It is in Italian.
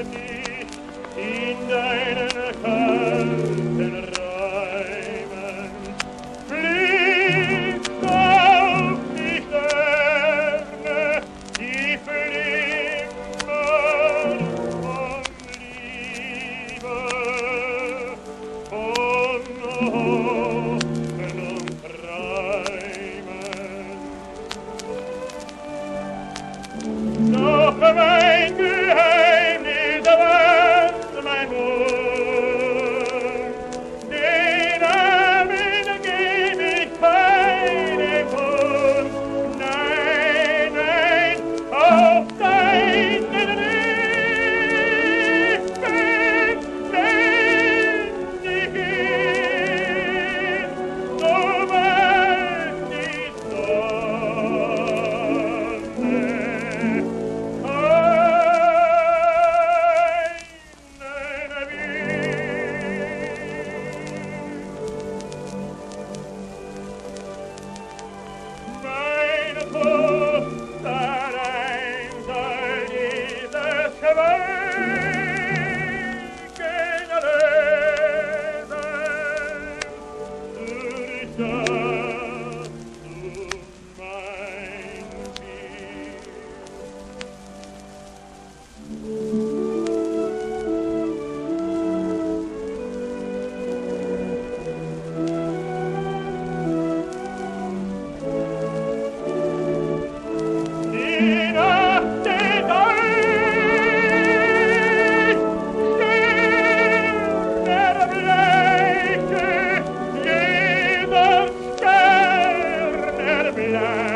in deinen Kampf. land.